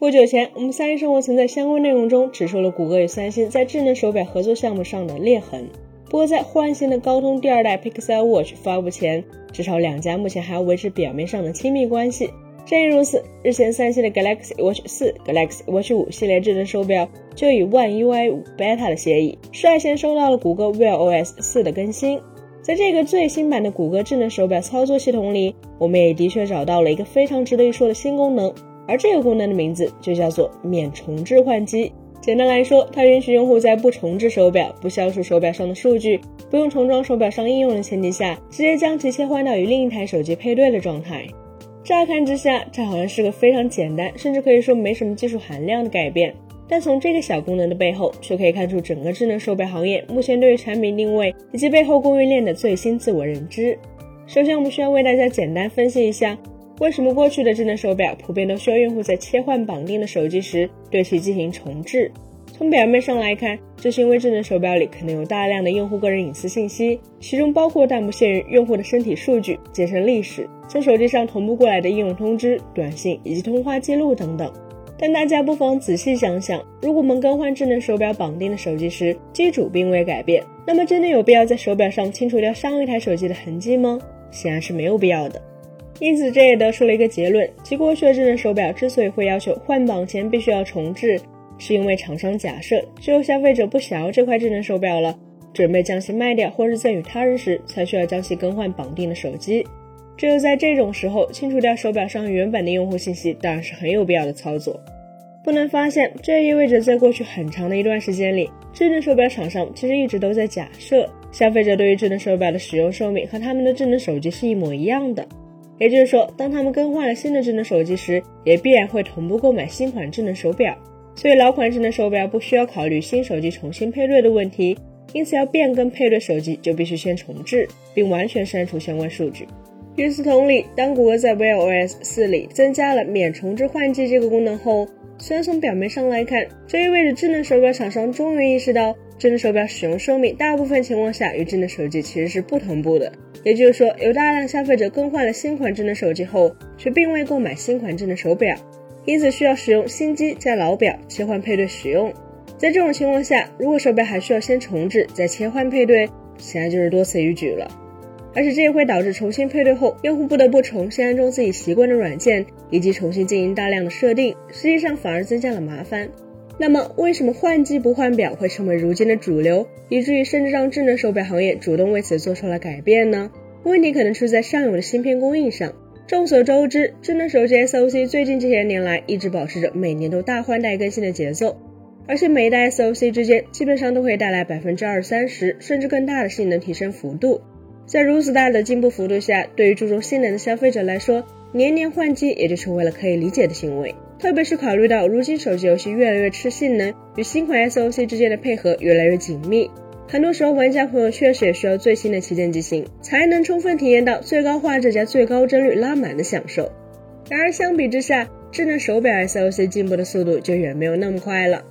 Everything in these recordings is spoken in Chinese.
不久前，我们三一生活曾在相关内容中指出了谷歌与三星在智能手表合作项目上的裂痕。不过，在换新的高通第二代 Pixel Watch 发布前，至少两家目前还要维持表面上的亲密关系。正因如此，日前三星的 Galaxy Watch 4、Galaxy Watch 5系列智能手表就以 One UI 5 Beta 的协议，率先收到了谷歌 Wear OS 4的更新。在这个最新版的谷歌智能手表操作系统里，我们也的确找到了一个非常值得一说的新功能。而这个功能的名字就叫做免重置换机。简单来说，它允许用户在不重置手表、不消除手表上的数据、不用重装手表上应用的前提下，直接将其切换到与另一台手机配对的状态。乍看之下，这好像是个非常简单，甚至可以说没什么技术含量的改变。但从这个小功能的背后，却可以看出整个智能手表行业目前对于产品定位以及背后供应链的最新自我认知。首先，我们需要为大家简单分析一下。为什么过去的智能手表普遍都需要用户在切换绑定的手机时对其进行重置？从表面上来看，这是因为智能手表里可能有大量的用户个人隐私信息，其中包括但不限于用户的身体数据、健身历史、从手机上同步过来的应用通知、短信以及通话记录等等。但大家不妨仔细想想，如果我们更换智能手表绑定的手机时，机主并未改变，那么真的有必要在手表上清除掉上一台手机的痕迹吗？显然是没有必要的。因此，这也得出了一个结论：其过去的智能手表之所以会要求换绑前必须要重置，是因为厂商假设只有消费者不想要这块智能手表了，准备将其卖掉或是赠与他人时，才需要将其更换绑定的手机。只有在这种时候，清除掉手表上原本的用户信息，当然是很有必要的操作。不难发现，这意味着在过去很长的一段时间里，智能手表厂商其实一直都在假设消费者对于智能手表的使用寿命和他们的智能手机是一模一样的。也就是说，当他们更换了新的智能手机时，也必然会同步购买新款智能手表。所以老款智能手表不需要考虑新手机重新配对的问题，因此要变更配对手机就必须先重置，并完全删除相关数据。与此同理，当谷歌在 Wear OS 4里增加了免重置换机这个功能后，虽然从表面上来看，这意味着智能手表厂商终于意识到，智能手表使用寿命大部分情况下与智能手机其实是不同步的。也就是说，有大量消费者更换了新款智能手机后，却并未购买新款智能手表，因此需要使用新机加老表切换配对使用。在这种情况下，如果手表还需要先重置再切换配对，显然就是多此一举了。而且这也会导致重新配对后，用户不得不重新安装自己习惯的软件，以及重新进行大量的设定，实际上反而增加了麻烦。那么，为什么换机不换表会成为如今的主流，以至于甚至让智能手表行业主动为此做出了改变呢？问题可能出在上游的芯片供应上。众所周知，智能手机 SoC 最近这些年来一直保持着每年都大换代更新的节奏，而且每一代 SoC 之间基本上都会带来百分之二三十甚至更大的性能提升幅度。在如此大的进步幅度下，对于注重性能的消费者来说，年年换机也就成为了可以理解的行为。特别是考虑到如今手机游戏越来越吃性能，与新款 SoC 之间的配合越来越紧密，很多时候玩家朋友确实也需要最新的旗舰机型，才能充分体验到最高画质加最高帧率拉满的享受。然而相比之下，智能手表 SoC 进步的速度就远没有那么快了。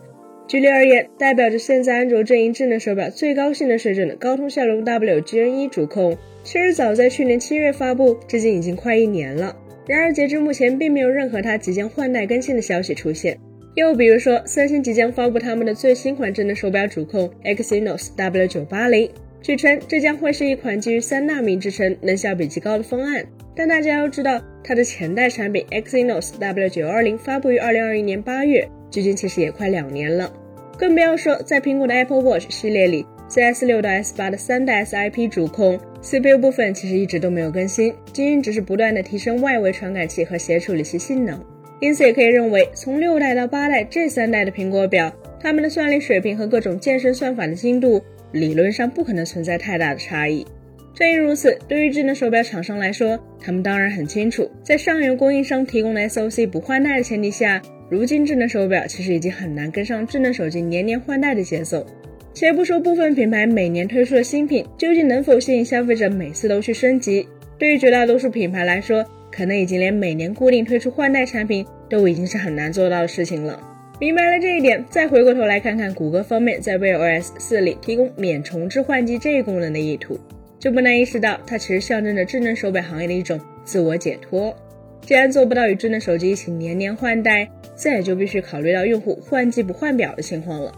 举例而言，代表着现在安卓阵营智能手表最高性能水准的高通骁龙 W Gen 1主控，其实早在去年七月发布，至今已经快一年了。然而，截至目前，并没有任何它即将换代更新的消息出现。又比如说，三星即将发布他们的最新款智能手表主控 Exynos W980，据称这将会是一款基于三纳米制程、能效比极高的方案。但大家要知道，它的前代产品 Exynos W920 发布于2021年8月，距今其实也快两年了。更不要说在苹果的 Apple Watch 系列里，CS6 到 S8 的三代 SiP 主控。CPU 部分其实一直都没有更新，仅仅只是不断的提升外围传感器和协处理器性能。因此也可以认为，从六代到八代这三代的苹果表，它们的算力水平和各种健身算法的精度，理论上不可能存在太大的差异。正因如此，对于智能手表厂商来说，他们当然很清楚，在上游供应商提供的 SoC 不换代的前提下，如今智能手表其实已经很难跟上智能手机年年换代的节奏。且不说部分品牌每年推出的新品究竟能否吸引消费者每次都去升级，对于绝大多数品牌来说，可能已经连每年固定推出换代产品都已经是很难做到的事情了。明白了这一点，再回过头来看看谷歌方面在 Wear OS 4里提供免重置换机这一功能的意图，就不难意识到它其实象征着智能手表行业的一种自我解脱。既然做不到与智能手机一起年年换代，再也就必须考虑到用户换机不换表的情况了。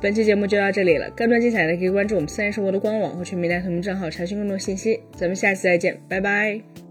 本期节目就到这里了，更多精彩的可以关注我们三联生活的官网和全民大同名账号查询更多信息。咱们下期再见，拜拜。